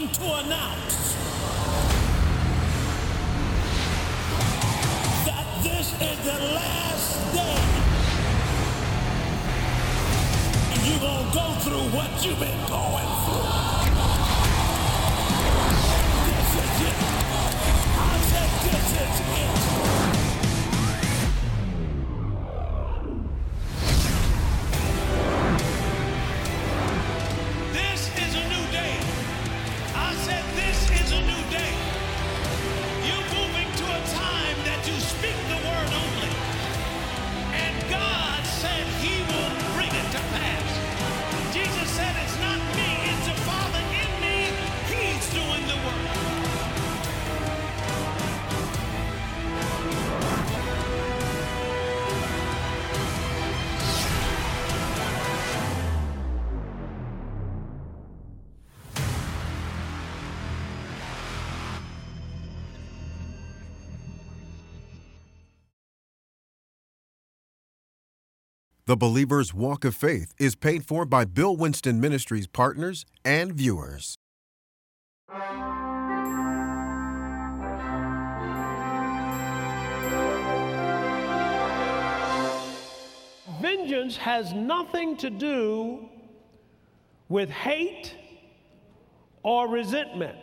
came to announce that this is the last day. You're going to go through what you've been going through. This is it. I said, this is it. The Believer's Walk of Faith is paid for by Bill Winston Ministries partners and viewers. Vengeance has nothing to do with hate or resentment,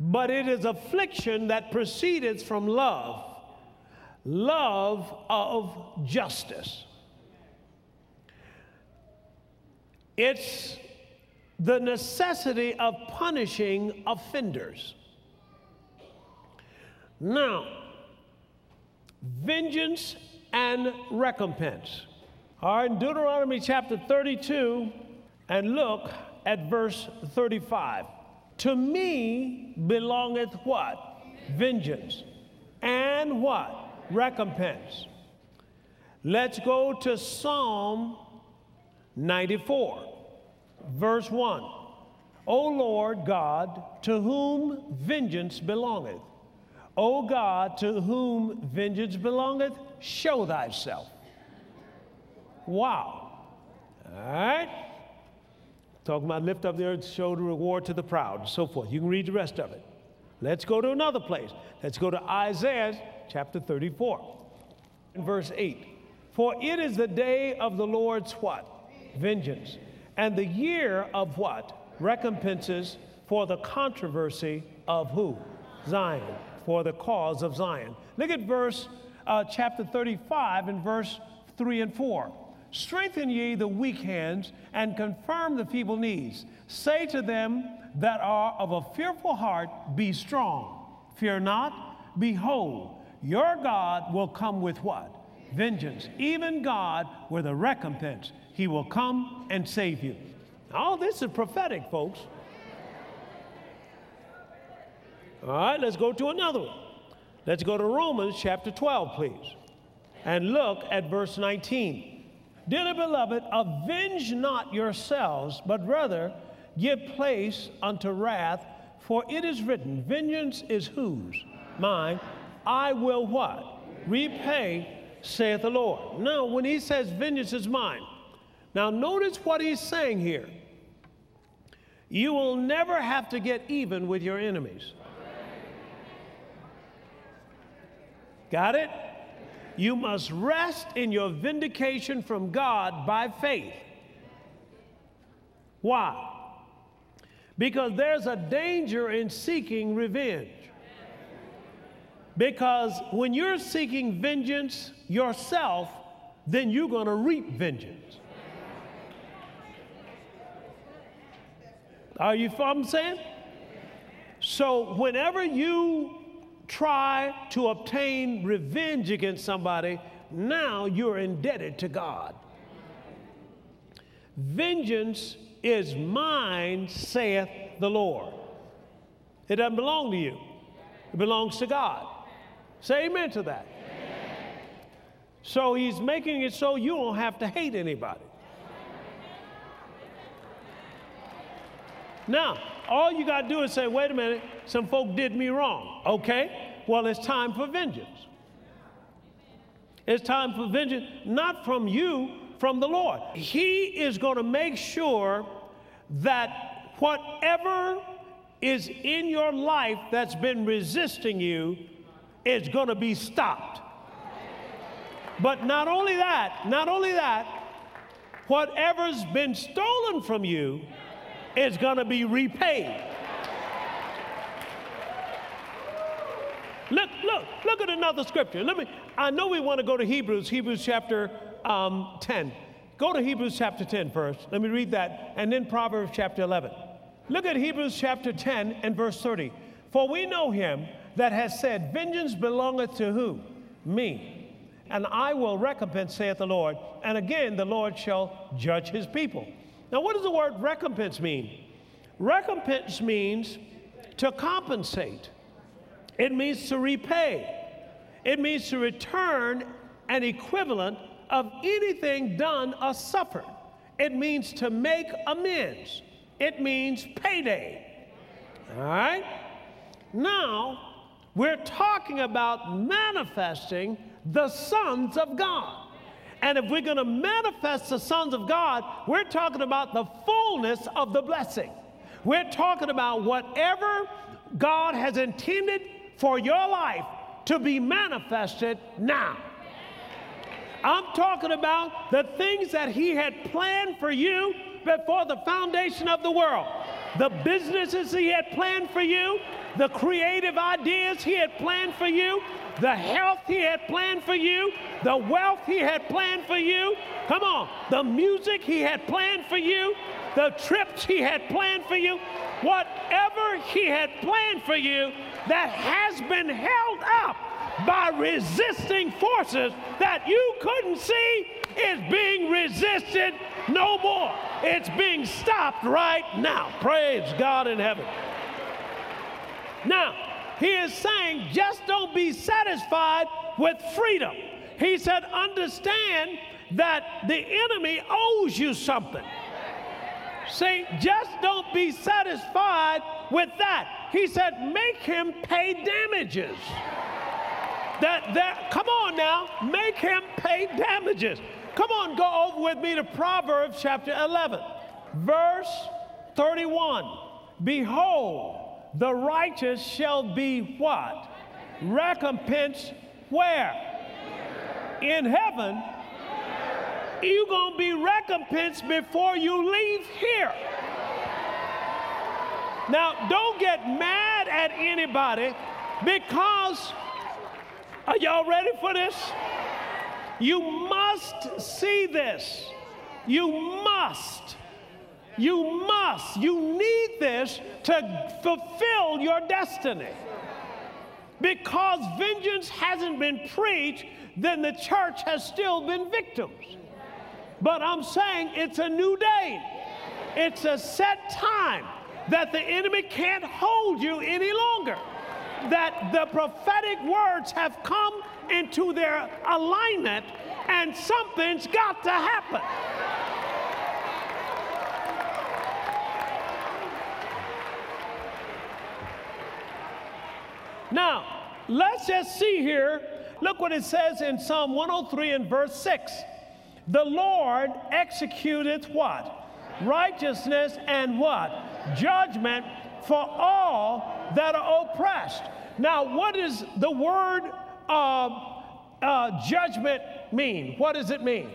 but it is affliction that proceedeth from love, love of justice. It's the necessity of punishing offenders. Now, vengeance and recompense. Right, in Deuteronomy chapter 32, and look at verse 35. To me belongeth what? Vengeance. And what? Recompense. Let's go to Psalm 94, verse 1. O Lord God, to whom vengeance belongeth. O God, to whom vengeance belongeth, show thyself. Wow. All right. Talking about lift up the earth, show the reward to the proud, and so forth. You can read the rest of it. Let's go to another place. Let's go to Isaiah chapter 34, and verse 8. For it is the day of the Lord's what? Vengeance. And the year of what? Recompenses for the controversy of who? Zion. For the cause of Zion. Look at verse uh, chapter 35 and verse 3 and 4. Strengthen ye the weak hands and confirm the feeble knees. Say to them that are of a fearful heart, Be strong. Fear not. Behold, your God will come with what? Vengeance. Even God with a recompense. He will come and save you. All this is prophetic, folks. All right, let's go to another one. Let's go to Romans chapter 12, please, and look at verse 19. Dearly beloved, avenge not yourselves, but rather give place unto wrath, for it is written, Vengeance is whose? Mine. I will what? Repay, saith the Lord. Now, when he says, Vengeance is mine, now notice what he's saying here. You will never have to get even with your enemies. Got it? You must rest in your vindication from God by faith. Why? Because there's a danger in seeking revenge. Because when you're seeking vengeance yourself, then you're going to reap vengeance. Are you following what I'm saying? So whenever you try to obtain revenge against somebody, now you're indebted to God. Vengeance is mine, saith the Lord. It doesn't belong to you, it belongs to God. Say amen to that. So he's making it so you don't have to hate anybody. Now, all you got to do is say, wait a minute, some folk did me wrong. Okay, well, it's time for vengeance. It's time for vengeance, not from you, from the Lord. He is going to make sure that whatever is in your life that's been resisting you is going to be stopped. But not only that, not only that, whatever's been stolen from you is going to be repaid. Look, look, look at another scripture. Let me, I know we want to go to Hebrews, Hebrews chapter um, 10. Go to Hebrews chapter 10 first. Let me read that, and then Proverbs chapter 11. Look at Hebrews chapter 10 and verse 30. For we know him that has said, Vengeance belongeth to who? Me. And I will recompense, saith the Lord. And again, the Lord shall judge his people. Now, what does the word recompense mean? Recompense means to compensate, it means to repay, it means to return an equivalent of anything done or suffered. It means to make amends. It means payday. All right? Now, we're talking about manifesting the sons of God. And if we're going to manifest the sons of God, we're talking about the fullness of the blessing. We're talking about whatever God has intended for your life to be manifested now. I'm talking about the things that He had planned for you before the foundation of the world. The businesses He had planned for you, the creative ideas He had planned for you, the health He had planned for you, the wealth He had planned for you. Come on, the music He had planned for you, the trips He had planned for you. Whatever He had planned for you that has been held up by resisting forces that you couldn't see is being resisted no more. It's being stopped right now. Praise God in heaven. Now, he is saying just don't be satisfied with freedom. He said, understand that the enemy owes you something. See, just don't be satisfied with that. He said, make him pay damages. That, that, come on now, make him pay damages. Come on, go over with me to Proverbs chapter 11, verse 31. Behold, the righteous shall be what? Recompense where? In heaven. You're going to be recompensed before you leave here. Now, don't get mad at anybody because are y'all ready for this? You must see this. You must. You must. You need this to fulfill your destiny. Because vengeance hasn't been preached, then the church has still been victims. But I'm saying it's a new day. It's a set time that the enemy can't hold you any longer that the prophetic words have come into their alignment and something's got to happen. Now, let's just see here. Look what it says in Psalm 103 and verse 6. The Lord executed what? Righteousness and what? Judgment for all that are oppressed. Now, what does the word uh, uh, judgment mean? What does it mean?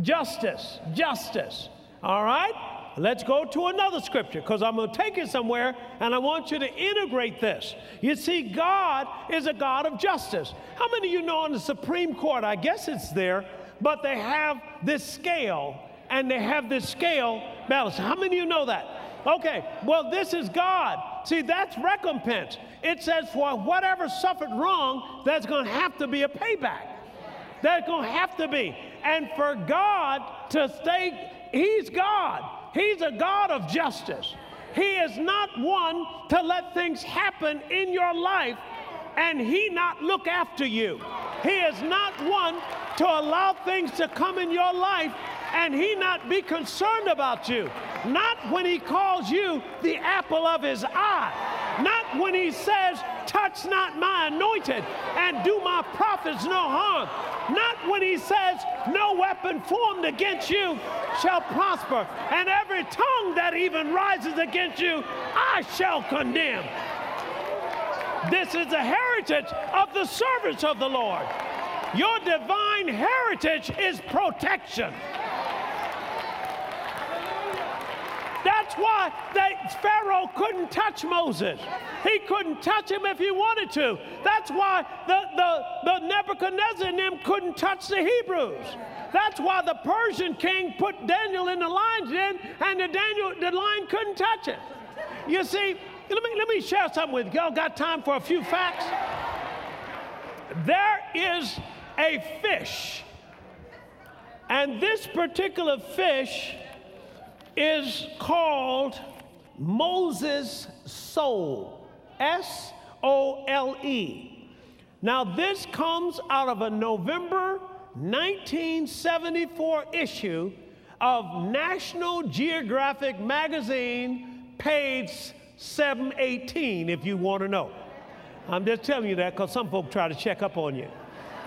Justice, justice. All right? Let's go to another scripture because I'm going to take you somewhere and I want you to integrate this. You see, God is a God of justice. How many of you know on the Supreme Court, I guess it's there, but they have this scale and they have this scale balance? How many of you know that? Okay, well, this is God. See, that's recompense. It says, for whatever suffered wrong, there's going to have to be a payback. There's going to have to be. And for God to stay, He's God. He's a God of justice. He is not one to let things happen in your life and He not look after you. He is not one to allow things to come in your life and he not be concerned about you. Not when he calls you the apple of his eye. Not when he says, touch not my anointed and do my prophets no harm. Not when he says, no weapon formed against you shall prosper, and every tongue that even rises against you, I shall condemn. This is the heritage of the servants of the Lord. Your divine heritage is protection. That's why they, Pharaoh couldn't touch Moses. He couldn't touch him if he wanted to. That's why the, the, the Nebuchadnezzar and them couldn't touch the Hebrews. That's why the Persian king put Daniel in the lion's den and the, Daniel, the lion couldn't touch him. You see, let me, let me share something with you. Y'all got time for a few facts? There is a fish, and this particular fish is called Moses' Sole. S O L E. Now, this comes out of a November 1974 issue of National Geographic magazine, page 718, if you want to know. I'm just telling you that because some folks try to check up on you.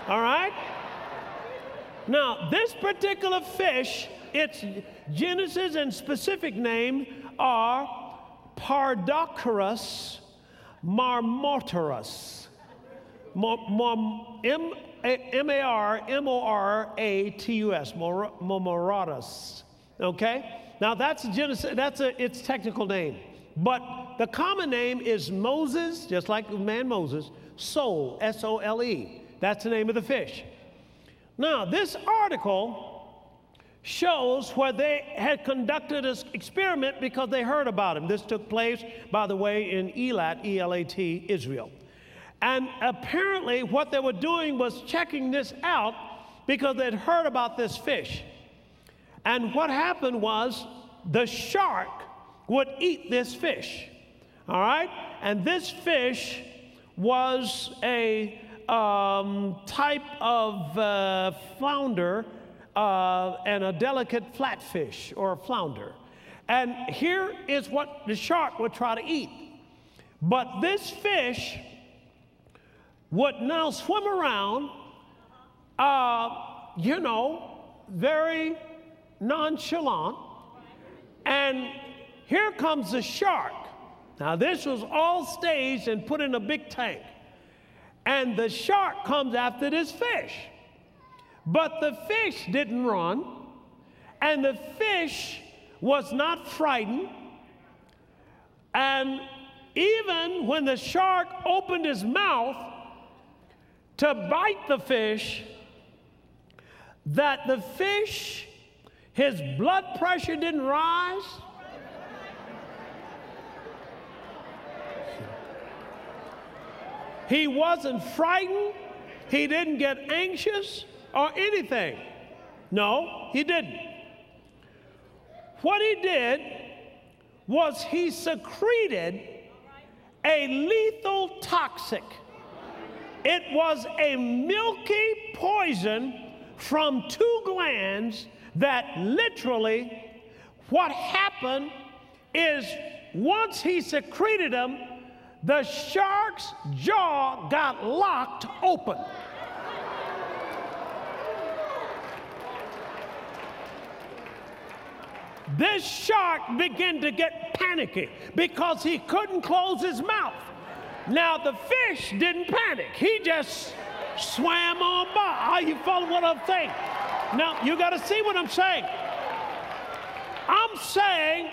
All right? Now, this particular fish its genesis and specific name are Pardachirus marmoratus. M-A-R-M-O-R-A-T-U-S, marmoratus. Okay? Now that's Genesis, that's a, its technical name. But the common name is Moses, just like the man Moses, Sole, S-O-L-E. That's the name of the fish. Now, this article shows where they had conducted an experiment because they heard about him. This took place, by the way, in Elat, E L A T, Israel. And apparently, what they were doing was checking this out because they'd heard about this fish. And what happened was the shark would eat this fish. All right? And this fish was a um, type of uh, flounder uh, and a delicate flatfish or a flounder. And here is what the shark would try to eat. But this fish would now swim around, uh, you know, very nonchalant. And here comes the shark. Now, this was all staged and put in a big tank. And the shark comes after this fish. But the fish didn't run, and the fish was not frightened. And even when the shark opened his mouth to bite the fish, that the fish, his blood pressure didn't rise. He wasn't frightened. He didn't get anxious or anything. No, he didn't. What he did was he secreted a lethal toxic. It was a milky poison from two glands that literally, what happened is once he secreted them, the shark's jaw got locked open. This shark began to get panicky because he couldn't close his mouth. Now, the fish didn't panic, he just swam on by. Are you following what I'm saying? Now, you got to see what I'm saying. I'm saying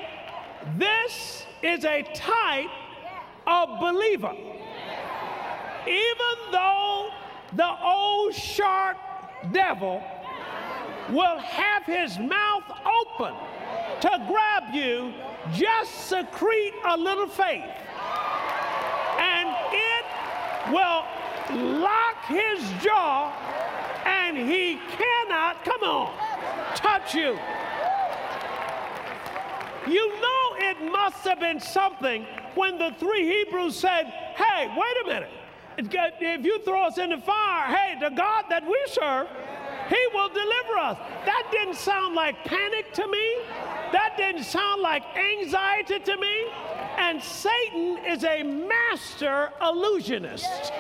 this is a type of believer. Even though the old shark devil will have his mouth open to grab you, just secrete a little faith. And it will lock his jaw and he cannot, come on, touch you. You know it must have been something when the three Hebrews said, Hey, wait a minute. If you throw us in the fire, hey, the God that we serve, he will deliver us. That didn't sound like panic to me. That didn't sound like anxiety to me. And Satan is a master illusionist.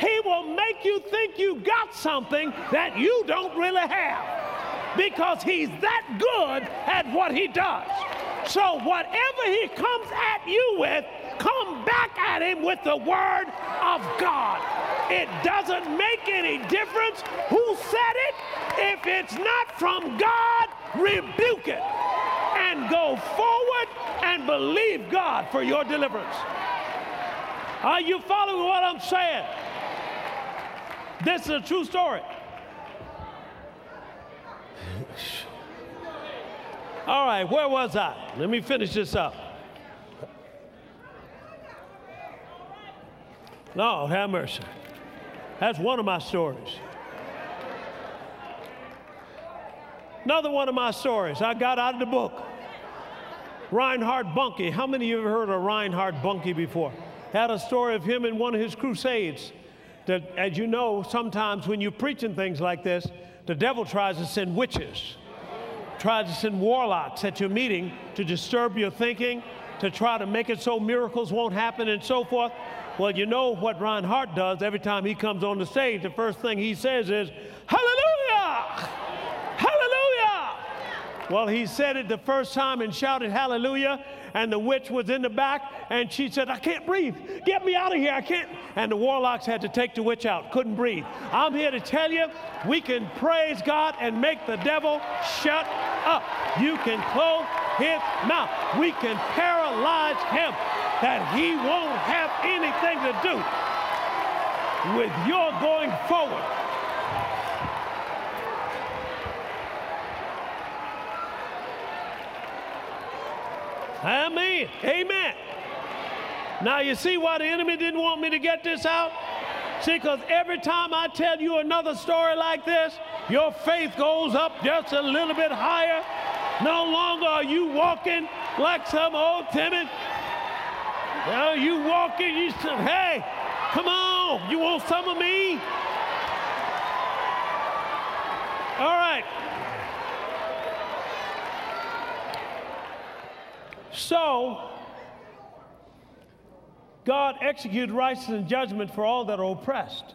He will make you think you got something that you don't really have because he's that good at what he does. So, whatever he comes at you with, come back at him with the word of God. It doesn't make any difference who said it. If it's not from God, rebuke it and go forward and believe God for your deliverance. Are you following what I'm saying? This is a true story. All right, where was I? Let me finish this up. No, have mercy. That's one of my stories. Another one of my stories I got out of the book. Reinhard Bonnke. How many of you have heard of Reinhard Bonnke before? Had a story of him in one of his crusades. That, as you know, sometimes when you're preaching things like this, the devil tries to send witches, tries to send warlocks at your meeting to disturb your thinking, to try to make it so miracles won't happen and so forth. Well, you know what Reinhard does every time he comes on the stage, the first thing he says is, Hallelujah! Well, he said it the first time and shouted hallelujah, and the witch was in the back, and she said, I can't breathe. Get me out of here. I can't. And the warlocks had to take the witch out, couldn't breathe. I'm here to tell you, we can praise God and make the devil shut up. You can close his mouth. We can paralyze him that he won't have anything to do with your going forward. Amen. Amen. Now, you see why the enemy didn't want me to get this out? See, because every time I tell you another story like this, your faith goes up just a little bit higher. No longer are you walking like some old timid. Well, you walking, you said, hey, come on, you want some of me? All right. So, God executed righteousness and judgment for all that are oppressed.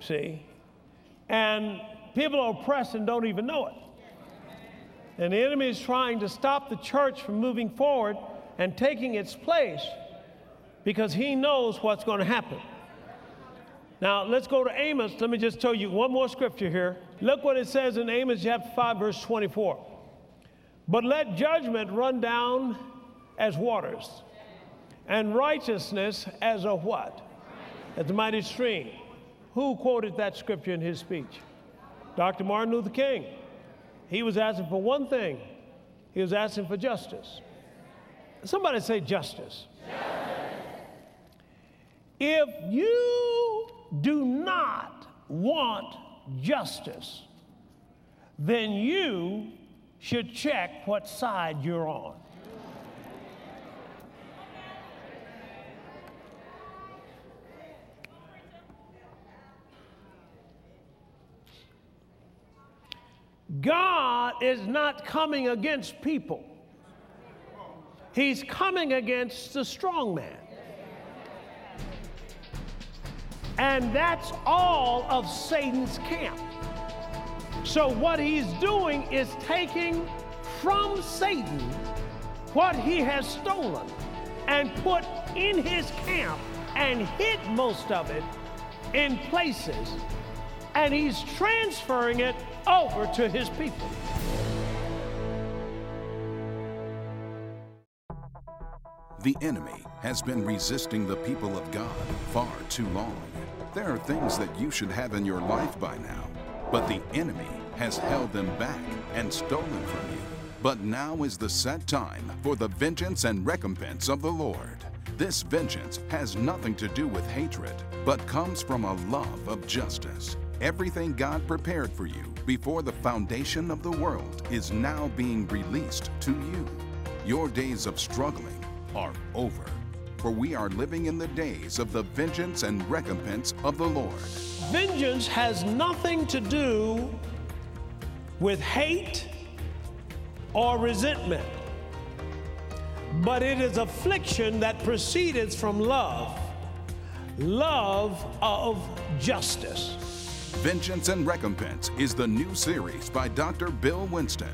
See? And people are oppressed and don't even know it. And the enemy is trying to stop the church from moving forward and taking its place because he knows what's going to happen. Now, let's go to Amos. Let me just tell you one more scripture here. Look what it says in Amos chapter 5, verse 24. But let judgment run down as waters, and righteousness as a what? As a mighty stream. Who quoted that scripture in his speech? Dr. Martin Luther King. He was asking for one thing. He was asking for justice. Somebody say justice. If you do not want justice, then you should check what side you're on. God is not coming against people. He's coming against the strong man. And that's all of Satan's camp. So, what he's doing is taking from Satan what he has stolen and put in his camp and hid most of it in places, and he's transferring it over to his people. The enemy has been resisting the people of God far too long. There are things that you should have in your life by now but the enemy has held them back and stolen from you. But now is the set time for the vengeance and recompense of the Lord. This vengeance has nothing to do with hatred, but comes from a love of justice. Everything God prepared for you before the foundation of the world is now being released to you. Your days of struggling are over, for we are living in the days of the vengeance and recompense of the Lord. Vengeance has nothing to do with hate or resentment, but it is affliction that proceeds from love, love of justice. Vengeance and Recompense is the new series by Dr. Bill Winston.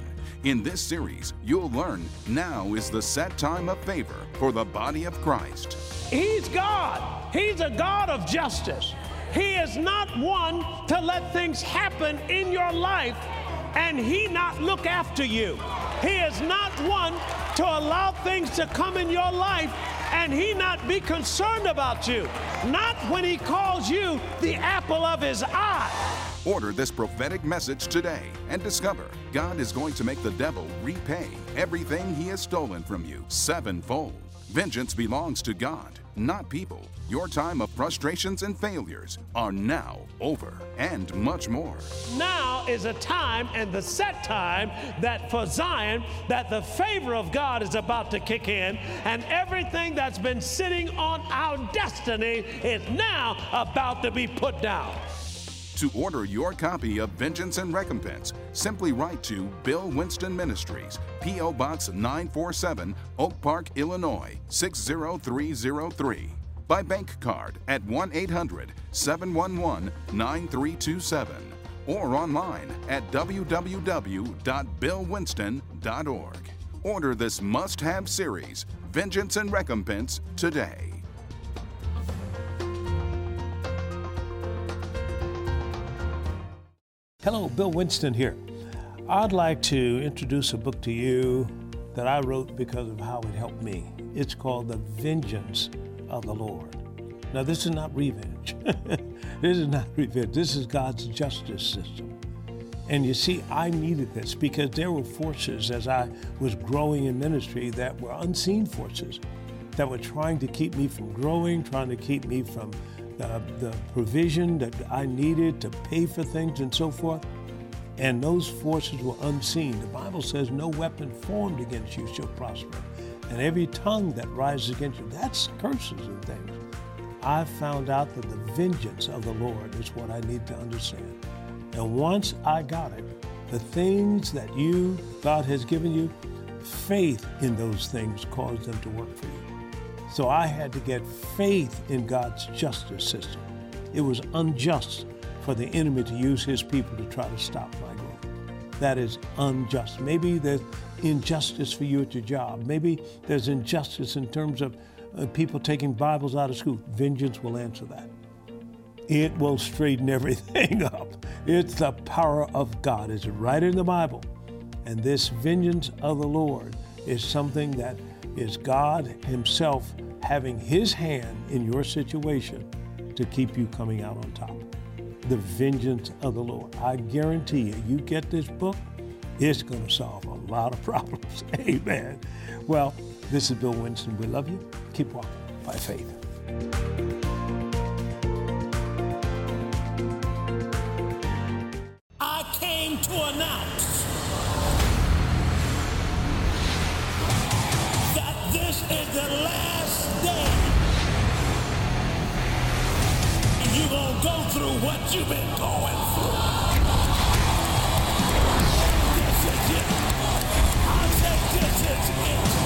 In this series, you'll learn now is the set time of favor for the body of Christ. He's God. He's a God of justice. He is not one to let things happen in your life and He not look after you. He is not one to allow things to come in your life and He not be concerned about you. Not when He calls you the apple of His eye. Order this prophetic message today and discover God is going to make the devil repay everything he has stolen from you sevenfold. Vengeance belongs to God, not people. Your time of frustrations and failures are now over, and much more. Now is a time and the set time that for Zion that the favor of God is about to kick in and everything that's been sitting on our destiny is now about to be put down. To order your copy of Vengeance and Recompense, simply write to Bill Winston Ministries, P.O. Box 947, Oak Park, Illinois 60303. By bank card at 1 800 711 9327 or online at www.billwinston.org. Order this must have series, Vengeance and Recompense, today. Hello, Bill Winston here. I'd like to introduce a book to you that I wrote because of how it helped me. It's called The Vengeance of the Lord. Now, this is not revenge. this is not revenge. This is God's justice system. And you see, I needed this because there were forces as I was growing in ministry that were unseen forces that were trying to keep me from growing, trying to keep me from the, the provision that I needed to pay for things and so forth. And those forces were unseen. The Bible says, No weapon formed against you shall prosper. And every tongue that rises against you, that's curses and things. I found out that the vengeance of the Lord is what I need to understand. And once I got it, the things that you, God has given you, faith in those things caused them to work for you. So I had to get faith in God's justice system. It was unjust for the enemy to use his people to try to stop my growth. That is unjust. Maybe there's injustice for you at your job. Maybe there's injustice in terms of uh, people taking Bibles out of school. Vengeance will answer that. It will straighten everything up. It's the power of God. It's right in the Bible. And this vengeance of the Lord is something that is God Himself having His hand in your situation to keep you coming out on top. The vengeance of the Lord. I guarantee you, you get this book, it's going to solve a lot of problems. Amen. Well, this is Bill Winston. We love you. Keep walking by faith. I came to announce is the last day. And you're going to go through what you've been going through. This is it. I said, this is it.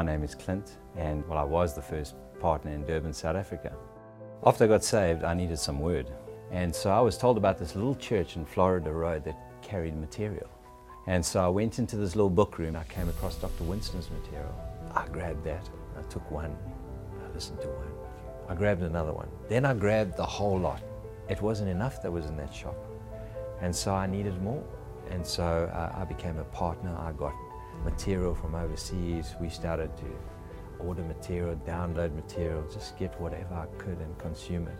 My name is Clint, and well, I was the first partner in Durban, South Africa. After I got saved, I needed some word. And so I was told about this little church in Florida Road that carried material. And so I went into this little book room. I came across Dr. Winston's material. I grabbed that. I took one. I listened to one. I grabbed another one. Then I grabbed the whole lot. It wasn't enough that was in that shop. And so I needed more. And so uh, I became a partner. I got material from overseas. We started to order material, download material, just get whatever I could and consume it.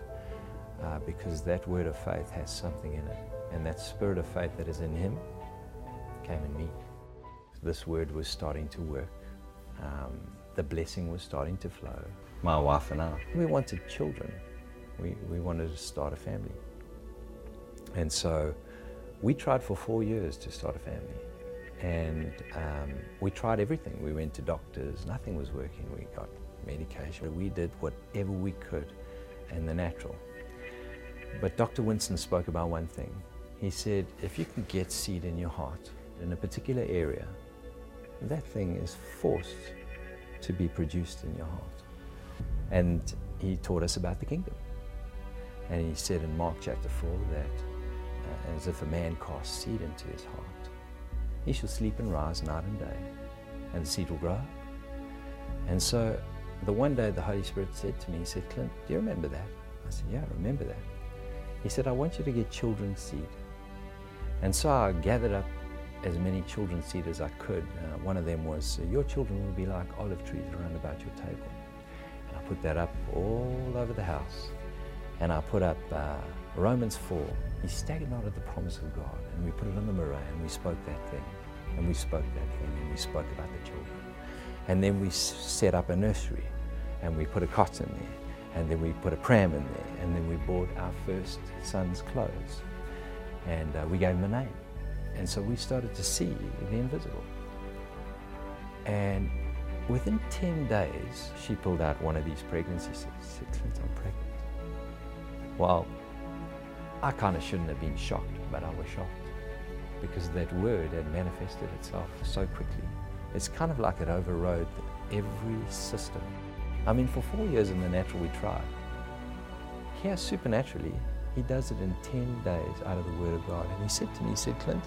Uh, because that word of faith has something in it. And that spirit of faith that is in him came in me. This word was starting to work. Um, the blessing was starting to flow. My wife and I, we wanted children. We, we wanted to start a family. And so we tried for four years to start a family. And um, we tried everything. We went to doctors, nothing was working. We got medication. We did whatever we could in the natural. But Dr. Winston spoke about one thing. He said, if you can get seed in your heart in a particular area, that thing is forced to be produced in your heart. And he taught us about the kingdom. And he said in Mark chapter 4 that uh, as if a man casts seed into his heart, he shall sleep and rise night and day, and the seed will grow. And so the one day the Holy Spirit said to me, He said, Clint, do you remember that? I said, Yeah, I remember that. He said, I want you to get children's seed. And so I gathered up as many children's seed as I could. Uh, one of them was, Your children will be like olive trees around about your table. And I put that up all over the house. And I put up uh, Romans 4. He staggered not at the promise of God. And we put it on the mirror and we spoke that thing. And we spoke that thing and we spoke about the children. And then we set up a nursery and we put a cot in there. And then we put a pram in there. And then we bought our first son's clothes. And uh, we gave him a name. And so we started to see the invisible. And within 10 days, she pulled out one of these pregnancies. She said, Clint, I'm pregnant. Well, I kind of shouldn't have been shocked, but I was shocked because that word had manifested itself so quickly. It's kind of like it overrode every system. I mean, for four years in the natural, we tried. Here, supernaturally, he does it in 10 days out of the Word of God. And he said to me, he said, Clint,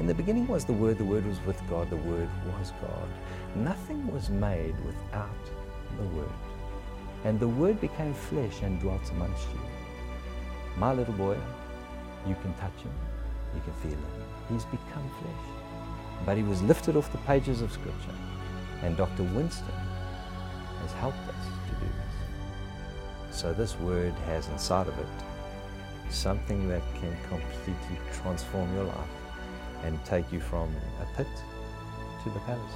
in the beginning was the Word, the Word was with God, the Word was God. Nothing was made without the Word. And the Word became flesh and dwelt amongst you. My little boy, you can touch him, you can feel him. He's become flesh. But he was lifted off the pages of Scripture. And Dr. Winston has helped us to do this. So this Word has inside of it something that can completely transform your life and take you from a pit to the palace.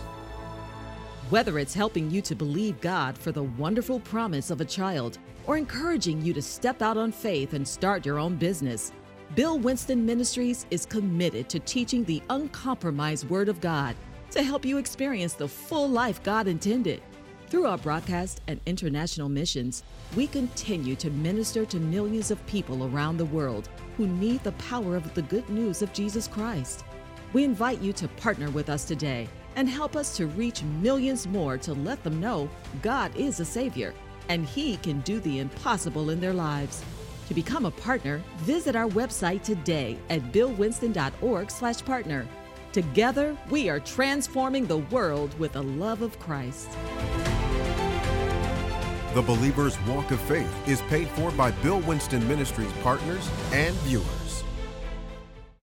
Whether it's helping you to believe God for the wonderful promise of a child or encouraging you to step out on faith and start your own business, Bill Winston Ministries is committed to teaching the uncompromised Word of God to help you experience the full life God intended. Through our broadcast and international missions, we continue to minister to millions of people around the world who need the power of the good news of Jesus Christ. We invite you to partner with us today and help us to reach millions more to let them know God is a Savior and He can do the impossible in their lives. To become a partner, visit our website today at billwinston.org/partner. Together, we are transforming the world with the love of Christ. The Believer's Walk of Faith is paid for by Bill Winston Ministries partners and viewers.